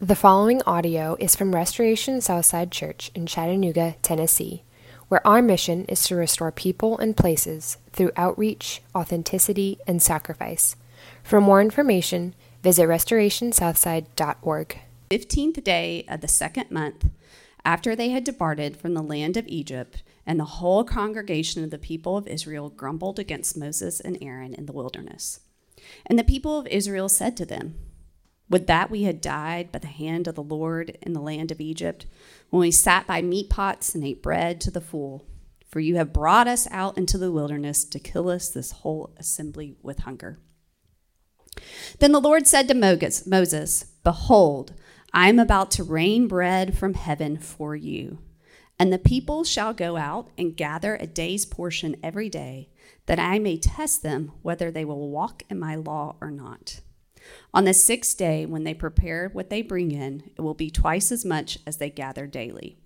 The following audio is from Restoration Southside Church in Chattanooga, Tennessee, where our mission is to restore people and places through outreach, authenticity, and sacrifice. For more information, visit restorationsouthside.org. 15th day of the second month after they had departed from the land of Egypt, and the whole congregation of the people of Israel grumbled against Moses and Aaron in the wilderness. And the people of Israel said to them, would that we had died by the hand of the Lord in the land of Egypt, when we sat by meat pots and ate bread to the full. For you have brought us out into the wilderness to kill us, this whole assembly, with hunger. Then the Lord said to Moses, Behold, I am about to rain bread from heaven for you. And the people shall go out and gather a day's portion every day, that I may test them whether they will walk in my law or not. On the sixth day, when they prepare what they bring in, it will be twice as much as they gather daily.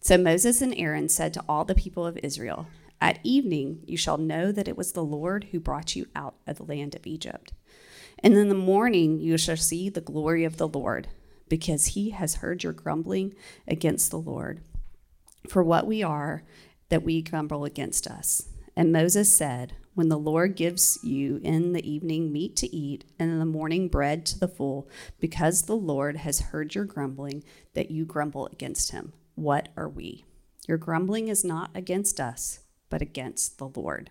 So Moses and Aaron said to all the people of Israel, At evening you shall know that it was the Lord who brought you out of the land of Egypt. And in the morning you shall see the glory of the Lord, because he has heard your grumbling against the Lord. For what we are, that we grumble against us. And Moses said, when the Lord gives you in the evening meat to eat, and in the morning bread to the full, because the Lord has heard your grumbling, that you grumble against him. What are we? Your grumbling is not against us, but against the Lord.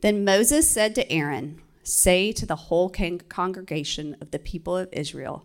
Then Moses said to Aaron, Say to the whole congregation of the people of Israel,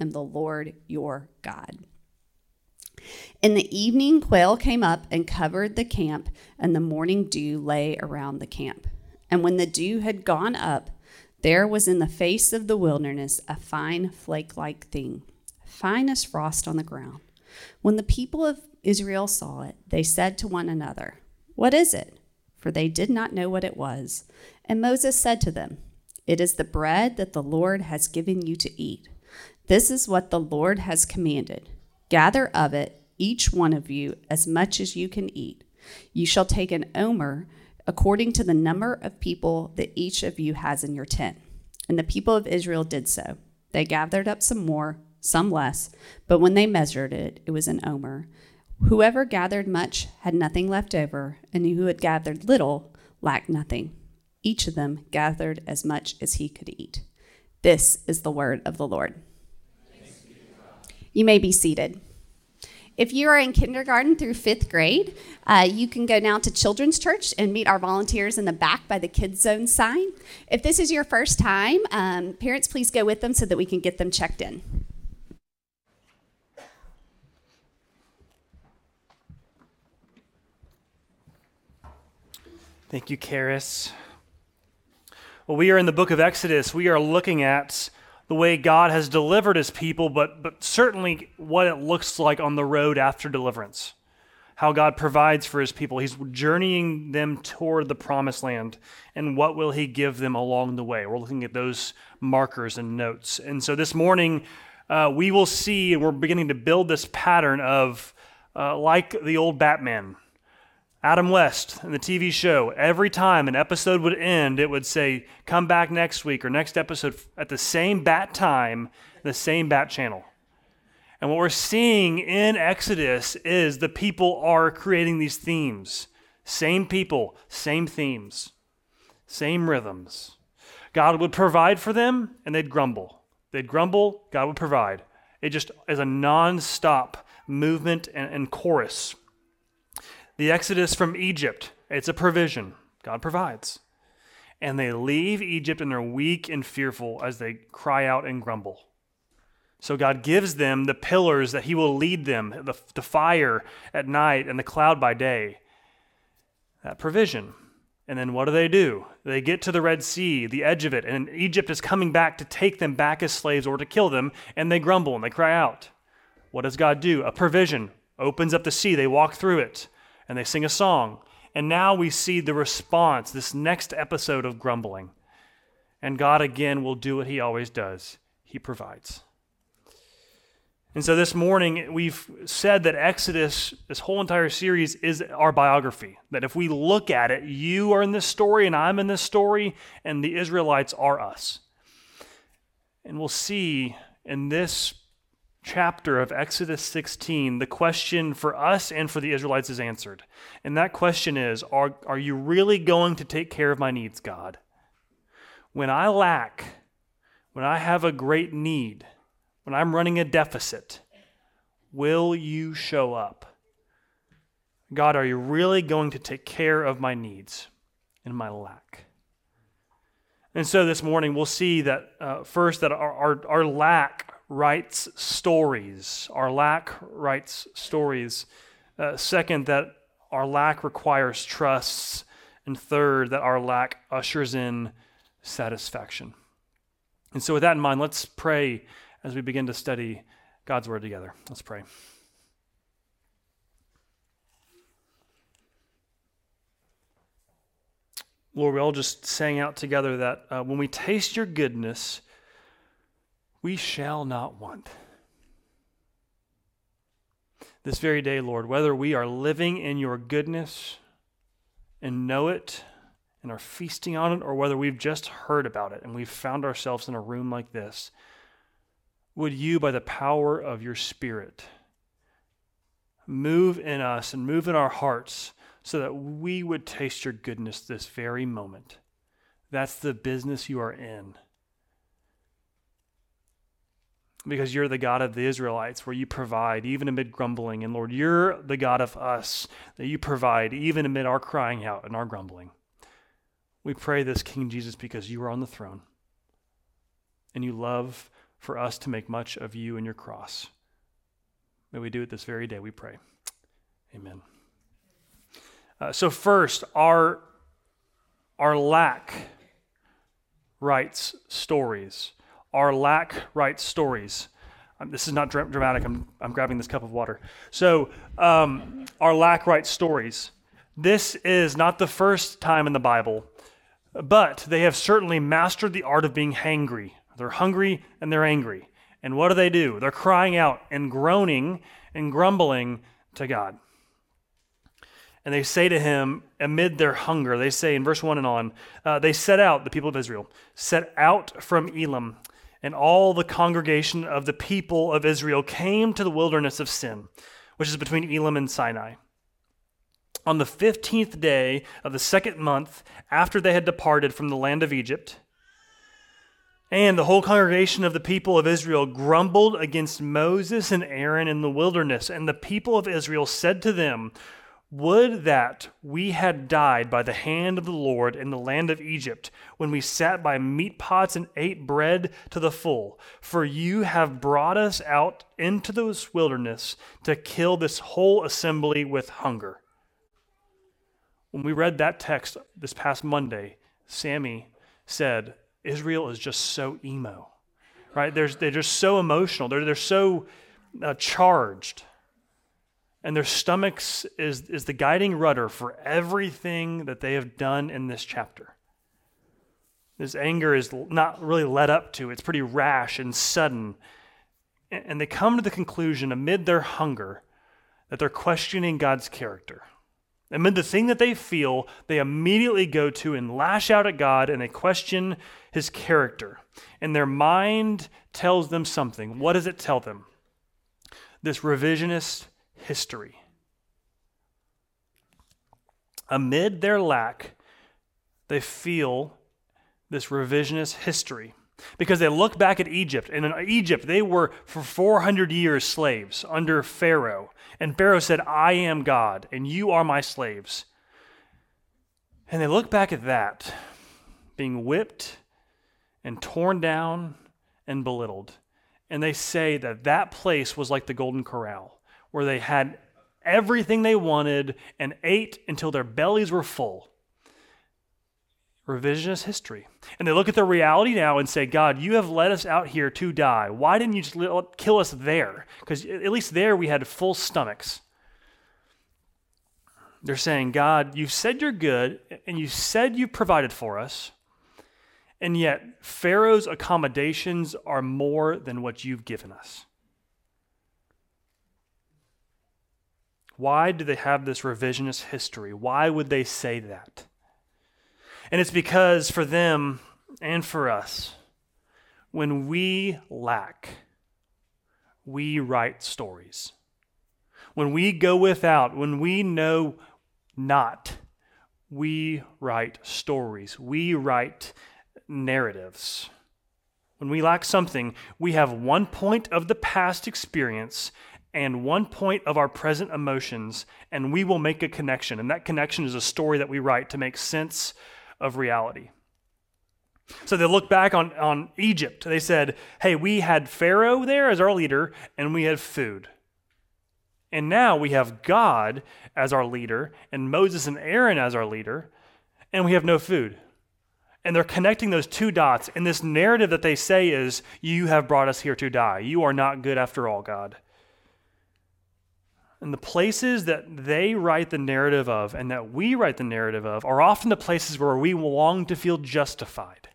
am the Lord your God. In the evening, quail came up and covered the camp, and the morning dew lay around the camp. And when the dew had gone up, there was in the face of the wilderness a fine flake like thing, fine as frost on the ground. When the people of Israel saw it, they said to one another, What is it? For they did not know what it was. And Moses said to them, It is the bread that the Lord has given you to eat. This is what the Lord has commanded Gather of it, each one of you, as much as you can eat. You shall take an omer according to the number of people that each of you has in your tent. And the people of Israel did so. They gathered up some more, some less, but when they measured it, it was an omer. Whoever gathered much had nothing left over, and who had gathered little lacked nothing. Each of them gathered as much as he could eat. This is the word of the Lord. You may be seated. If you are in kindergarten through fifth grade, uh, you can go now to Children's Church and meet our volunteers in the back by the Kids Zone sign. If this is your first time, um, parents, please go with them so that we can get them checked in. Thank you, Karis. Well, we are in the book of Exodus. We are looking at the way God has delivered his people, but, but certainly what it looks like on the road after deliverance. How God provides for his people. He's journeying them toward the promised land, and what will he give them along the way? We're looking at those markers and notes. And so this morning, uh, we will see, and we're beginning to build this pattern of uh, like the old Batman Adam West in the TV show, every time an episode would end, it would say, come back next week or next episode at the same bat time, the same bat channel. And what we're seeing in Exodus is the people are creating these themes. Same people, same themes, same rhythms. God would provide for them and they'd grumble. They'd grumble, God would provide. It just is a non stop movement and, and chorus. The exodus from Egypt, it's a provision. God provides. And they leave Egypt and they're weak and fearful as they cry out and grumble. So God gives them the pillars that He will lead them, the, the fire at night and the cloud by day. That provision. And then what do they do? They get to the Red Sea, the edge of it, and Egypt is coming back to take them back as slaves or to kill them, and they grumble and they cry out. What does God do? A provision opens up the sea, they walk through it, and they sing a song. And now we see the response, this next episode of grumbling. And God again will do what he always does He provides. And so this morning, we've said that Exodus, this whole entire series, is our biography. That if we look at it, you are in this story and I'm in this story, and the Israelites are us. And we'll see in this chapter of Exodus 16, the question for us and for the Israelites is answered. And that question is Are, are you really going to take care of my needs, God? When I lack, when I have a great need, when I'm running a deficit, will you show up? God, are you really going to take care of my needs and my lack? And so this morning we'll see that uh, first that our, our, our lack writes stories. Our lack writes stories. Uh, second, that our lack requires trusts. And third, that our lack ushers in satisfaction. And so, with that in mind, let's pray as we begin to study God's Word together. Let's pray. Lord, we all just sang out together that uh, when we taste your goodness, we shall not want. This very day, Lord, whether we are living in your goodness and know it and are feasting on it, or whether we've just heard about it and we've found ourselves in a room like this, would you, by the power of your Spirit, move in us and move in our hearts so that we would taste your goodness this very moment? That's the business you are in. Because you're the God of the Israelites, where you provide even amid grumbling. And Lord, you're the God of us, that you provide even amid our crying out and our grumbling. We pray this, King Jesus, because you are on the throne and you love for us to make much of you and your cross. May we do it this very day, we pray. Amen. Uh, so, first, our, our lack writes stories. Our lack writes stories. Um, this is not dra- dramatic. I'm, I'm grabbing this cup of water. So, um, our lack writes stories. This is not the first time in the Bible, but they have certainly mastered the art of being hangry they're hungry and they're angry. And what do they do? They're crying out and groaning and grumbling to God. And they say to him, amid their hunger, they say in verse 1 and on, uh, they set out, the people of Israel, set out from Elim, and all the congregation of the people of Israel came to the wilderness of Sin, which is between Elim and Sinai. On the 15th day of the second month after they had departed from the land of Egypt, and the whole congregation of the people of Israel grumbled against Moses and Aaron in the wilderness. And the people of Israel said to them, Would that we had died by the hand of the Lord in the land of Egypt, when we sat by meat pots and ate bread to the full. For you have brought us out into this wilderness to kill this whole assembly with hunger. When we read that text this past Monday, Sammy said, Israel is just so emo, right? They're, just so emotional. They're, they're so uh, charged. And their stomachs is, is the guiding rudder for everything that they have done in this chapter. This anger is not really led up to, it's pretty rash and sudden. And they come to the conclusion amid their hunger that they're questioning God's character. Amid the thing that they feel, they immediately go to and lash out at God and they question his character. And their mind tells them something. What does it tell them? This revisionist history. Amid their lack, they feel this revisionist history because they look back at Egypt. And in Egypt, they were for 400 years slaves under Pharaoh. And Pharaoh said, I am God, and you are my slaves. And they look back at that, being whipped and torn down and belittled. And they say that that place was like the Golden Corral, where they had everything they wanted and ate until their bellies were full. revisionist history. And they look at the reality now and say, God, you have led us out here to die. Why didn't you just kill us there? Because at least there we had full stomachs. They're saying, God, you said you're good, and you said you provided for us, and yet Pharaoh's accommodations are more than what you've given us. Why do they have this revisionist history? Why would they say that? And it's because for them and for us, when we lack, we write stories. When we go without, when we know not, we write stories. We write narratives. When we lack something, we have one point of the past experience and one point of our present emotions, and we will make a connection. And that connection is a story that we write to make sense of reality. So they look back on, on Egypt. They said, hey, we had Pharaoh there as our leader, and we had food. And now we have God as our leader, and Moses and Aaron as our leader, and we have no food. And they're connecting those two dots. And this narrative that they say is, You have brought us here to die. You are not good after all, God. And the places that they write the narrative of and that we write the narrative of are often the places where we long to feel justified,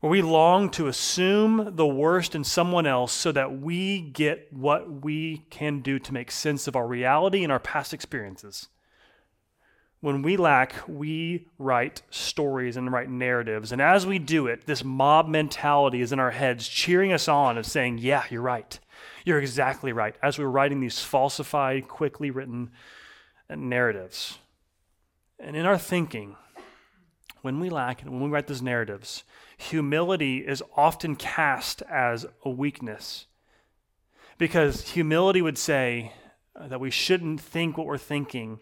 where we long to assume the worst in someone else so that we get what we can do to make sense of our reality and our past experiences. When we lack, we write stories and write narratives. And as we do it, this mob mentality is in our heads, cheering us on and saying, Yeah, you're right. You're exactly right. As we're writing these falsified, quickly written narratives. And in our thinking, when we lack and when we write those narratives, humility is often cast as a weakness. Because humility would say that we shouldn't think what we're thinking,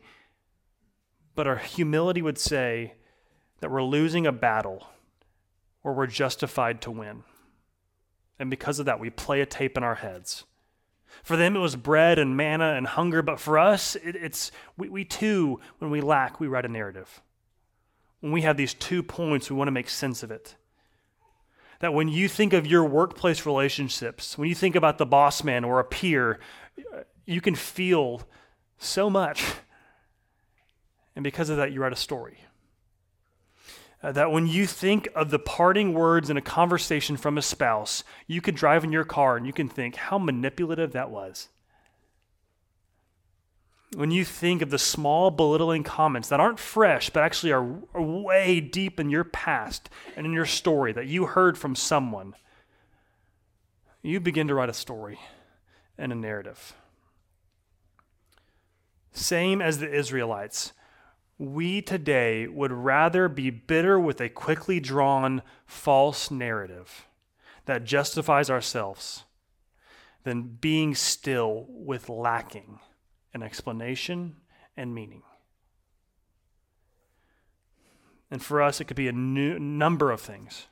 but our humility would say that we're losing a battle or we're justified to win. And because of that, we play a tape in our heads. For them, it was bread and manna and hunger, but for us, it, it's we, we too, when we lack, we write a narrative. When we have these two points, we want to make sense of it. That when you think of your workplace relationships, when you think about the boss man or a peer, you can feel so much. And because of that, you write a story. Uh, that when you think of the parting words in a conversation from a spouse, you could drive in your car and you can think how manipulative that was. When you think of the small belittling comments that aren't fresh, but actually are, are way deep in your past and in your story that you heard from someone, you begin to write a story and a narrative. Same as the Israelites we today would rather be bitter with a quickly drawn false narrative that justifies ourselves than being still with lacking an explanation and meaning. And for us, it could be a new, number of things.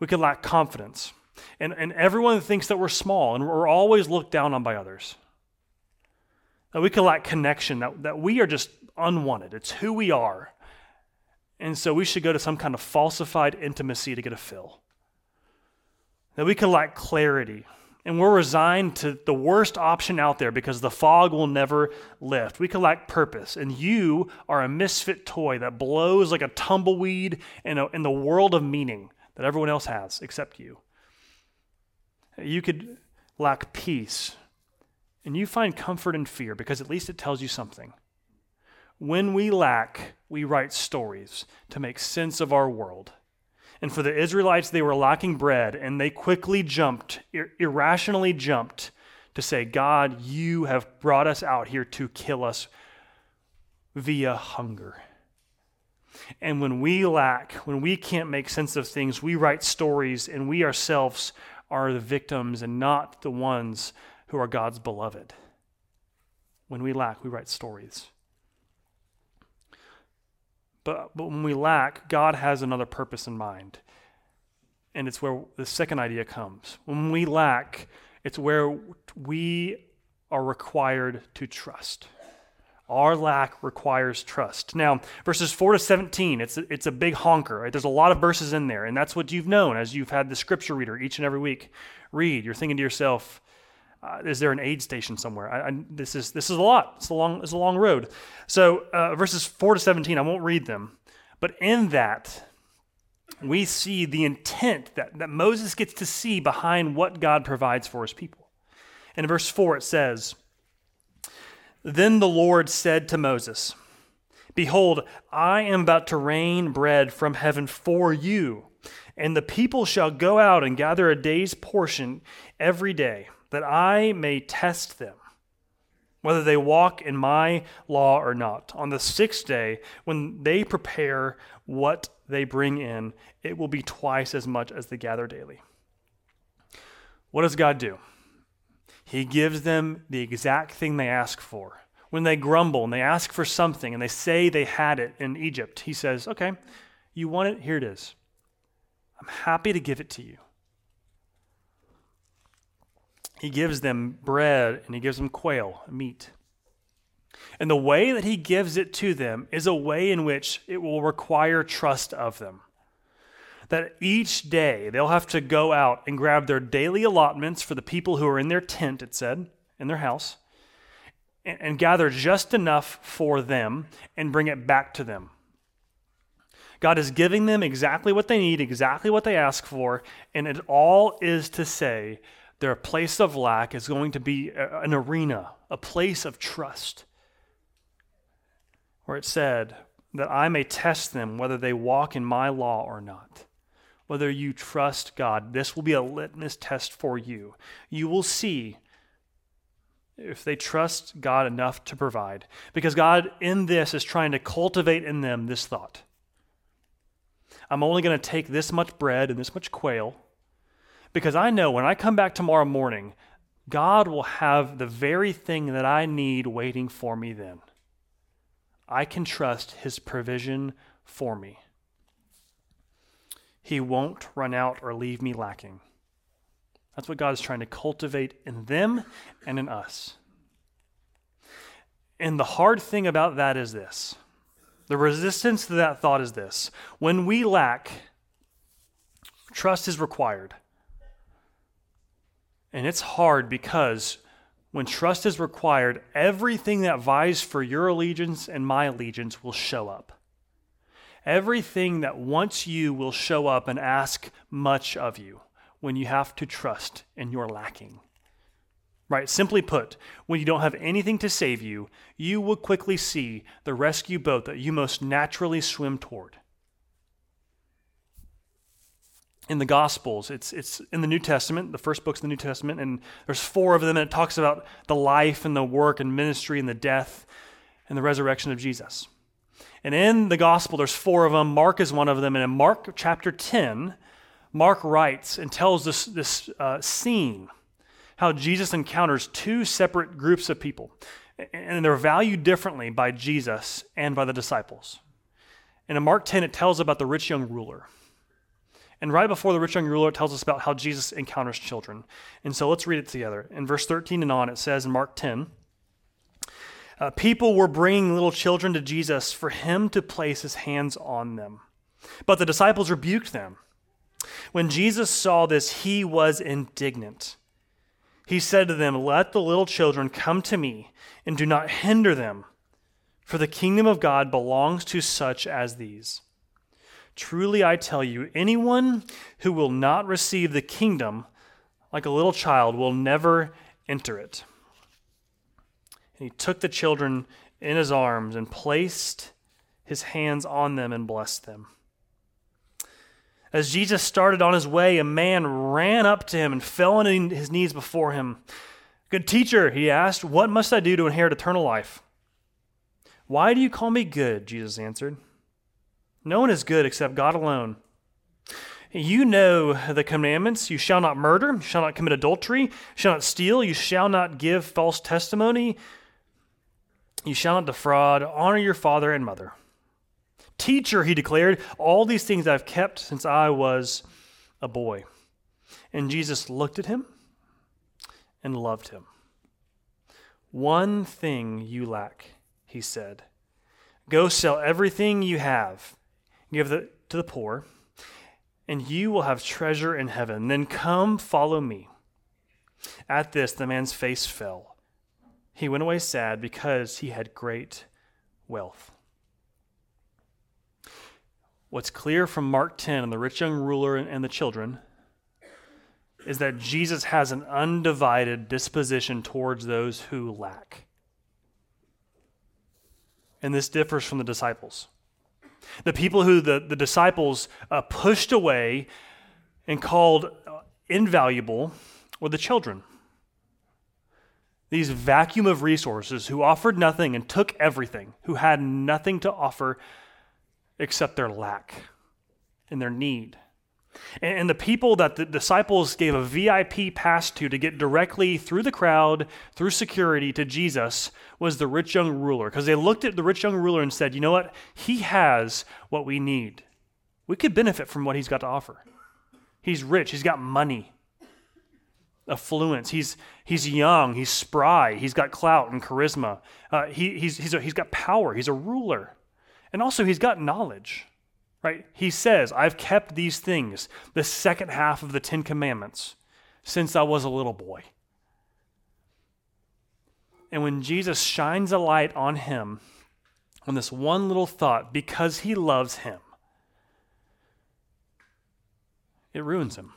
We could lack confidence. And, and everyone thinks that we're small and we're always looked down on by others. That we could lack connection, that, that we are just unwanted. It's who we are. And so we should go to some kind of falsified intimacy to get a fill. That we can lack clarity. And we're resigned to the worst option out there because the fog will never lift. We can lack purpose. And you are a misfit toy that blows like a tumbleweed in, a, in the world of meaning that everyone else has except you. You could lack peace. And you find comfort in fear because at least it tells you something. When we lack, we write stories to make sense of our world. And for the Israelites, they were lacking bread, and they quickly jumped, ir- irrationally jumped, to say, God, you have brought us out here to kill us via hunger. And when we lack, when we can't make sense of things, we write stories, and we ourselves are the victims and not the ones who are God's beloved. When we lack, we write stories. But, but when we lack, God has another purpose in mind. And it's where the second idea comes. When we lack, it's where we are required to trust. Our lack requires trust. Now, verses 4 to 17, it's a, it's a big honker, right? There's a lot of verses in there, and that's what you've known as you've had the scripture reader each and every week read. You're thinking to yourself, uh, is there an aid station somewhere? I, I, this, is, this is a lot. It's a long, it's a long road. So, uh, verses 4 to 17, I won't read them, but in that, we see the intent that, that Moses gets to see behind what God provides for his people. In verse 4, it says, Then the Lord said to Moses, Behold, I am about to rain bread from heaven for you, and the people shall go out and gather a day's portion every day, that I may test them, whether they walk in my law or not. On the sixth day, when they prepare what they bring in, it will be twice as much as they gather daily. What does God do? He gives them the exact thing they ask for. When they grumble and they ask for something and they say they had it in Egypt, He says, Okay, you want it? Here it is. I'm happy to give it to you. He gives them bread and He gives them quail, meat. And the way that he gives it to them is a way in which it will require trust of them. That each day they'll have to go out and grab their daily allotments for the people who are in their tent, it said, in their house, and, and gather just enough for them and bring it back to them. God is giving them exactly what they need, exactly what they ask for, and it all is to say their place of lack is going to be an arena, a place of trust where it said, That I may test them whether they walk in my law or not. Whether you trust God, this will be a litmus test for you. You will see if they trust God enough to provide. Because God, in this, is trying to cultivate in them this thought I'm only going to take this much bread and this much quail because I know when I come back tomorrow morning, God will have the very thing that I need waiting for me then. I can trust his provision for me. He won't run out or leave me lacking. That's what God is trying to cultivate in them and in us. And the hard thing about that is this the resistance to that thought is this when we lack, trust is required. And it's hard because when trust is required, everything that vies for your allegiance and my allegiance will show up. Everything that wants you will show up and ask much of you when you have to trust and you're lacking. Right? Simply put, when you don't have anything to save you, you will quickly see the rescue boat that you most naturally swim toward. In the Gospels. It's, it's in the New Testament, the first books of the New Testament, and there's four of them, and it talks about the life and the work and ministry and the death and the resurrection of Jesus. And in the Gospel, there's four of them. Mark is one of them. And in Mark chapter 10, Mark writes and tells this, this uh, scene how Jesus encounters two separate groups of people. And they're valued differently by Jesus and by the disciples. And in Mark 10, it tells about the rich young ruler. And right before the rich young ruler, it tells us about how Jesus encounters children. And so let's read it together. In verse 13 and on, it says in Mark 10 uh, People were bringing little children to Jesus for him to place his hands on them. But the disciples rebuked them. When Jesus saw this, he was indignant. He said to them, Let the little children come to me, and do not hinder them, for the kingdom of God belongs to such as these. Truly I tell you, anyone who will not receive the kingdom like a little child will never enter it. And he took the children in his arms and placed his hands on them and blessed them. As Jesus started on his way, a man ran up to him and fell on his knees before him. Good teacher, he asked, what must I do to inherit eternal life? Why do you call me good? Jesus answered. No one is good except God alone. You know the commandments you shall not murder, you shall not commit adultery, you shall not steal, you shall not give false testimony, you shall not defraud, honor your father and mother. Teacher, he declared, all these things I've kept since I was a boy. And Jesus looked at him and loved him. One thing you lack. he said. Go sell everything you have, give the, to the poor, and you will have treasure in heaven. Then come, follow me. At this, the man's face fell. He went away sad because he had great wealth. What's clear from Mark 10 and the rich young ruler and the children is that Jesus has an undivided disposition towards those who lack. And this differs from the disciples. The people who the, the disciples uh, pushed away and called uh, invaluable were the children. These vacuum of resources who offered nothing and took everything, who had nothing to offer except their lack and their need. And the people that the disciples gave a VIP pass to to get directly through the crowd, through security to Jesus was the rich young ruler. Because they looked at the rich young ruler and said, you know what? He has what we need. We could benefit from what he's got to offer. He's rich, he's got money, affluence. He's, he's young, he's spry, he's got clout and charisma. Uh, he, he's, he's, a, he's got power, he's a ruler. And also, he's got knowledge. Right? He says, I've kept these things, the second half of the Ten Commandments, since I was a little boy. And when Jesus shines a light on him, on this one little thought, because he loves him, it ruins him.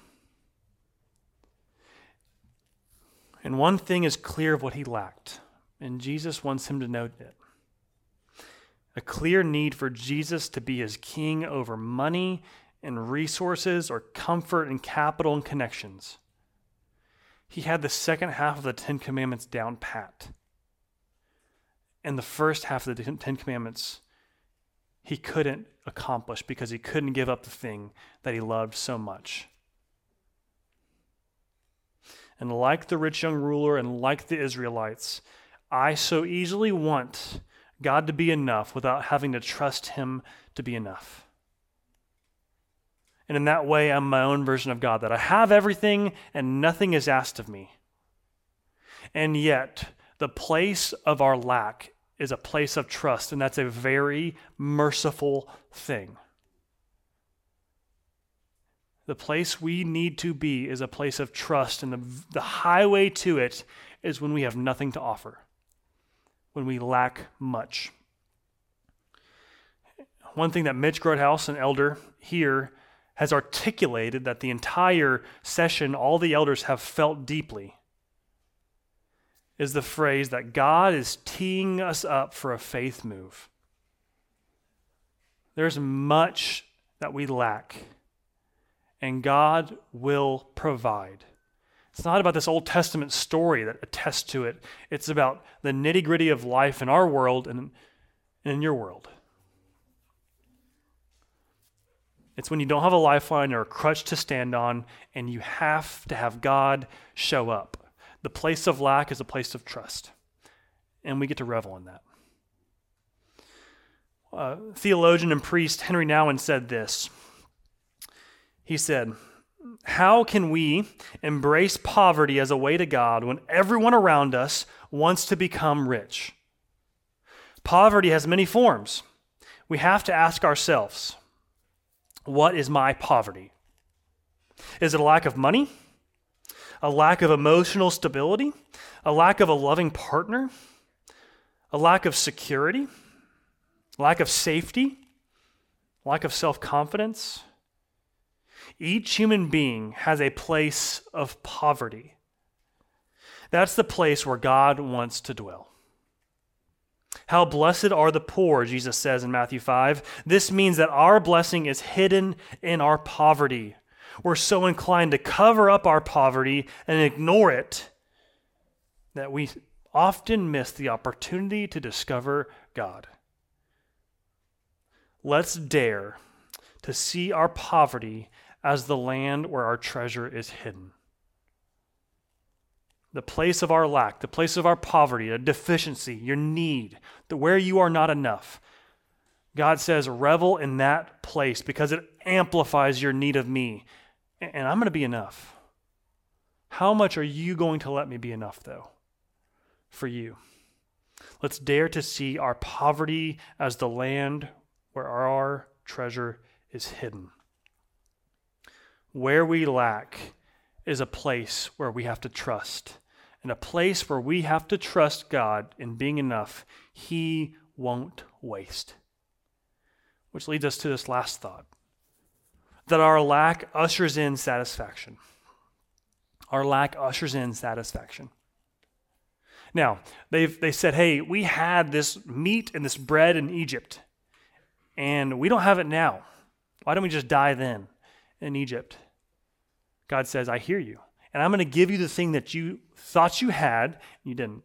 And one thing is clear of what he lacked, and Jesus wants him to know it a clear need for Jesus to be his king over money and resources or comfort and capital and connections. He had the second half of the Ten Commandments down pat. And the first half of the Ten Commandments, he couldn't accomplish because he couldn't give up the thing that he loved so much. And like the rich young ruler and like the Israelites, I so easily want God to be enough without having to trust Him to be enough. And in that way, I'm my own version of God, that I have everything and nothing is asked of me. And yet, the place of our lack is a place of trust, and that's a very merciful thing. The place we need to be is a place of trust, and the, the highway to it is when we have nothing to offer when we lack much. One thing that Mitch Grothaus, an elder here, has articulated that the entire session, all the elders have felt deeply, is the phrase that God is teeing us up for a faith move. There's much that we lack, and God will provide. It's not about this Old Testament story that attests to it. It's about the nitty gritty of life in our world and in your world. It's when you don't have a lifeline or a crutch to stand on, and you have to have God show up. The place of lack is a place of trust, and we get to revel in that. Uh, theologian and priest Henry Nouwen said this. He said, how can we embrace poverty as a way to God when everyone around us wants to become rich? Poverty has many forms. We have to ask ourselves what is my poverty? Is it a lack of money? A lack of emotional stability? A lack of a loving partner? A lack of security? Lack of safety? Lack of self confidence? Each human being has a place of poverty. That's the place where God wants to dwell. How blessed are the poor, Jesus says in Matthew 5. This means that our blessing is hidden in our poverty. We're so inclined to cover up our poverty and ignore it that we often miss the opportunity to discover God. Let's dare to see our poverty as the land where our treasure is hidden. The place of our lack, the place of our poverty, a deficiency, your need, the where you are not enough. God says, revel in that place because it amplifies your need of me. And I'm going to be enough. How much are you going to let me be enough, though, for you? Let's dare to see our poverty as the land where our treasure is hidden. Where we lack is a place where we have to trust. And a place where we have to trust God in being enough, He won't waste. Which leads us to this last thought that our lack ushers in satisfaction. Our lack ushers in satisfaction. Now, they've they said, hey, we had this meat and this bread in Egypt, and we don't have it now. Why don't we just die then in Egypt? God says, I hear you. And I'm going to give you the thing that you thought you had, you didn't.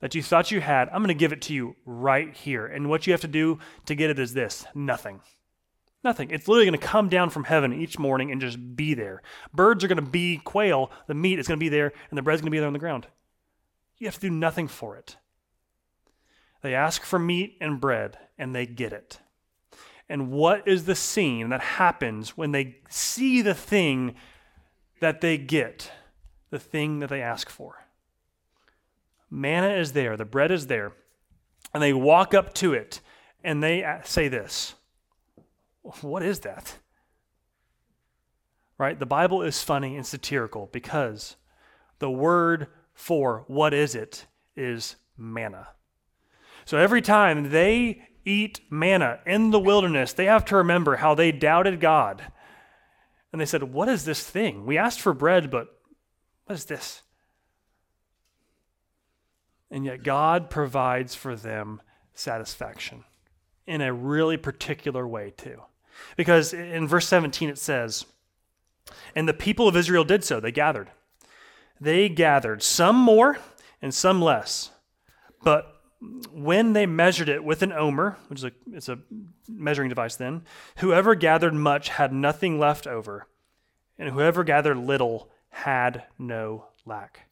That you thought you had, I'm going to give it to you right here. And what you have to do to get it is this nothing. Nothing. It's literally going to come down from heaven each morning and just be there. Birds are going to be quail, the meat is going to be there, and the bread's going to be there on the ground. You have to do nothing for it. They ask for meat and bread, and they get it. And what is the scene that happens when they see the thing that they get, the thing that they ask for? Manna is there, the bread is there, and they walk up to it and they say this What is that? Right? The Bible is funny and satirical because the word for what is it is manna. So every time they eat manna in the wilderness, they have to remember how they doubted God. And they said, What is this thing? We asked for bread, but what is this? And yet God provides for them satisfaction in a really particular way, too. Because in verse 17 it says, And the people of Israel did so, they gathered. They gathered, some more and some less. But when they measured it with an omer, which is a, it's a measuring device then, whoever gathered much had nothing left over, and whoever gathered little had no lack.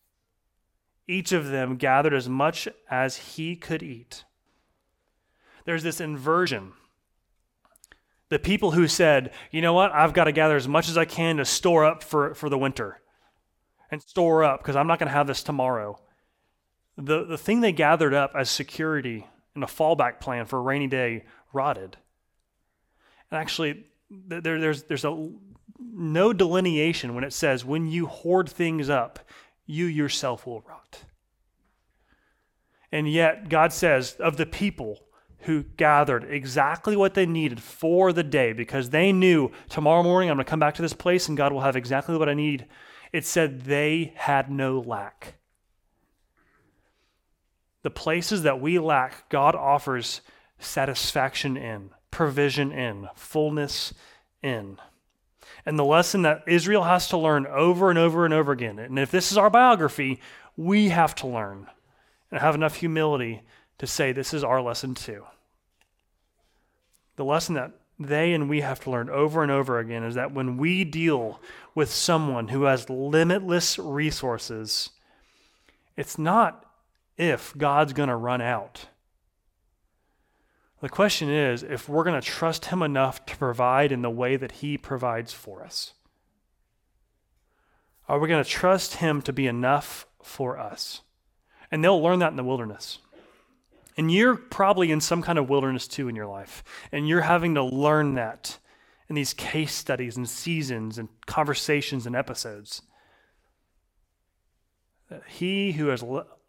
Each of them gathered as much as he could eat. There's this inversion. The people who said, you know what, I've got to gather as much as I can to store up for, for the winter and store up because I'm not going to have this tomorrow the, the thing they gathered up as security and a fallback plan for a rainy day rotted. And actually, there, there's, there's a, no delineation when it says, when you hoard things up, you yourself will rot. And yet, God says, of the people who gathered exactly what they needed for the day, because they knew tomorrow morning I'm going to come back to this place and God will have exactly what I need, it said they had no lack. The places that we lack, God offers satisfaction in, provision in, fullness in. And the lesson that Israel has to learn over and over and over again, and if this is our biography, we have to learn and have enough humility to say this is our lesson too. The lesson that they and we have to learn over and over again is that when we deal with someone who has limitless resources, it's not if God's going to run out. The question is if we're going to trust Him enough to provide in the way that He provides for us. Are we going to trust Him to be enough for us? And they'll learn that in the wilderness. And you're probably in some kind of wilderness too in your life. And you're having to learn that in these case studies and seasons and conversations and episodes. He who has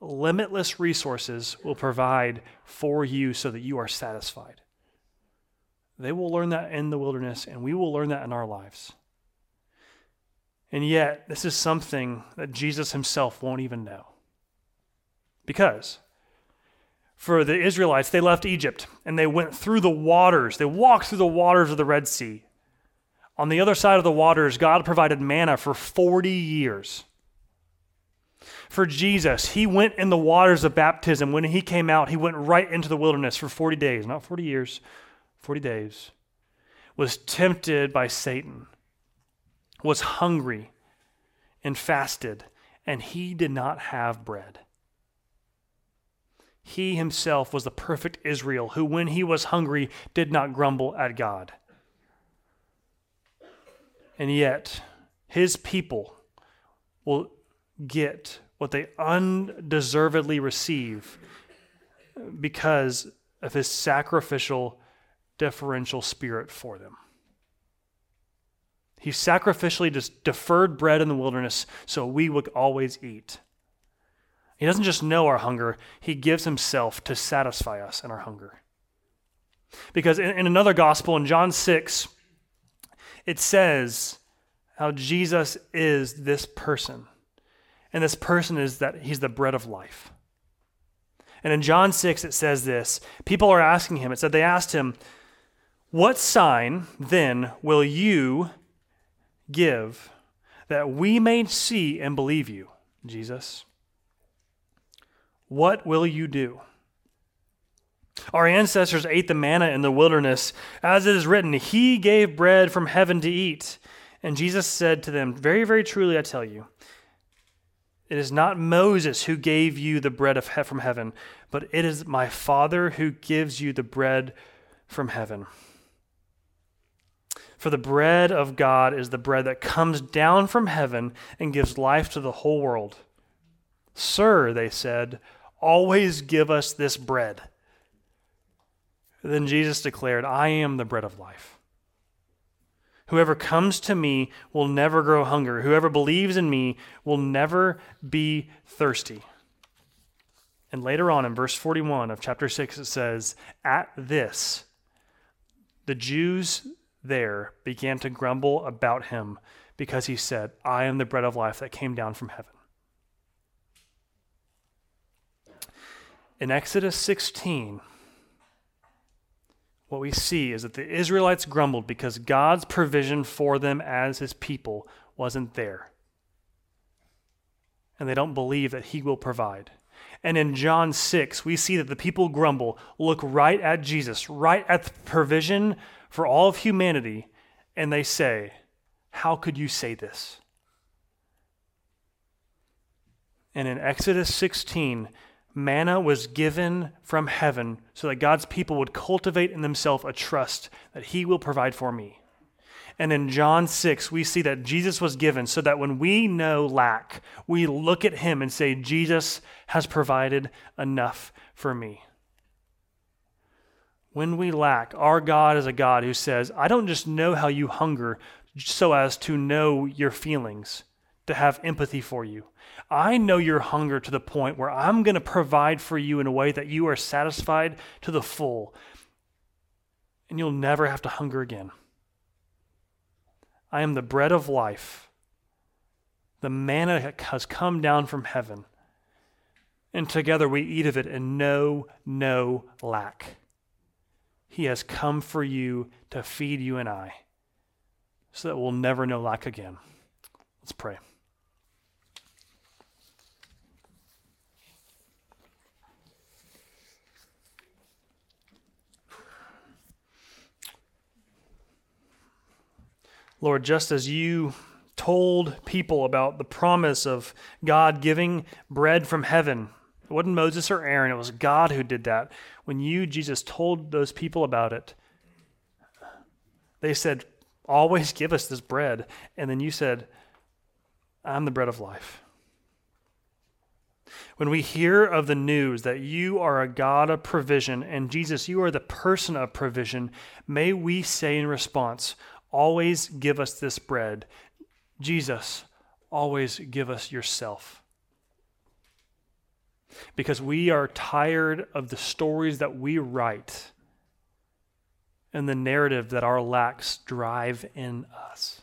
limitless resources will provide for you so that you are satisfied. They will learn that in the wilderness, and we will learn that in our lives. And yet, this is something that Jesus himself won't even know. Because for the Israelites, they left Egypt and they went through the waters. They walked through the waters of the Red Sea. On the other side of the waters, God provided manna for 40 years for Jesus. He went in the waters of baptism. When he came out, he went right into the wilderness for 40 days, not 40 years, 40 days. Was tempted by Satan, was hungry and fasted, and he did not have bread. He himself was the perfect Israel who, when he was hungry, did not grumble at God. And yet, his people will get what they undeservedly receive because of his sacrificial, deferential spirit for them. He sacrificially just deferred bread in the wilderness so we would always eat. He doesn't just know our hunger, he gives himself to satisfy us in our hunger. Because in, in another gospel, in John 6, it says how Jesus is this person. And this person is that he's the bread of life. And in John 6, it says this people are asking him, it said they asked him, What sign then will you give that we may see and believe you, Jesus? What will you do? Our ancestors ate the manna in the wilderness. As it is written, He gave bread from heaven to eat. And Jesus said to them, Very, very truly, I tell you, it is not Moses who gave you the bread of he- from heaven, but it is my Father who gives you the bread from heaven. For the bread of God is the bread that comes down from heaven and gives life to the whole world. Sir, they said, always give us this bread. Then Jesus declared, I am the bread of life. Whoever comes to me will never grow hunger. Whoever believes in me will never be thirsty. And later on in verse 41 of chapter 6, it says, At this, the Jews there began to grumble about him because he said, I am the bread of life that came down from heaven. In Exodus 16, what we see is that the Israelites grumbled because God's provision for them as his people wasn't there. And they don't believe that he will provide. And in John 6, we see that the people grumble, look right at Jesus, right at the provision for all of humanity, and they say, How could you say this? And in Exodus 16, manna was given from heaven so that God's people would cultivate in themselves a trust that He will provide for me. And in John 6, we see that Jesus was given so that when we know lack, we look at Him and say, Jesus has provided enough for me. When we lack, our God is a God who says, I don't just know how you hunger so as to know your feelings, to have empathy for you. I know your hunger to the point where I'm going to provide for you in a way that you are satisfied to the full, and you'll never have to hunger again. I am the bread of life. The manna has come down from heaven, and together we eat of it and know no lack. He has come for you to feed you and I so that we'll never know lack again. Let's pray. Lord, just as you told people about the promise of God giving bread from heaven, it wasn't Moses or Aaron, it was God who did that. When you, Jesus, told those people about it, they said, Always give us this bread. And then you said, I'm the bread of life. When we hear of the news that you are a God of provision and Jesus, you are the person of provision, may we say in response, Always give us this bread. Jesus, always give us yourself. Because we are tired of the stories that we write and the narrative that our lacks drive in us.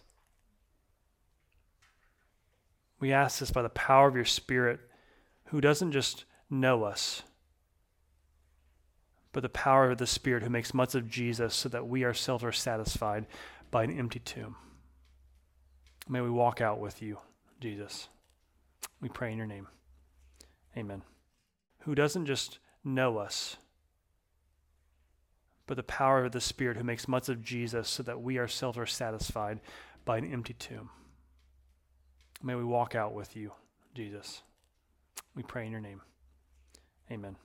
We ask this by the power of your Spirit, who doesn't just know us, but the power of the Spirit who makes much of Jesus so that we ourselves are satisfied by an empty tomb. May we walk out with you, Jesus. We pray in your name. Amen. Who doesn't just know us, but the power of the Spirit who makes much of Jesus so that we ourselves are satisfied by an empty tomb. May we walk out with you, Jesus. We pray in your name. Amen.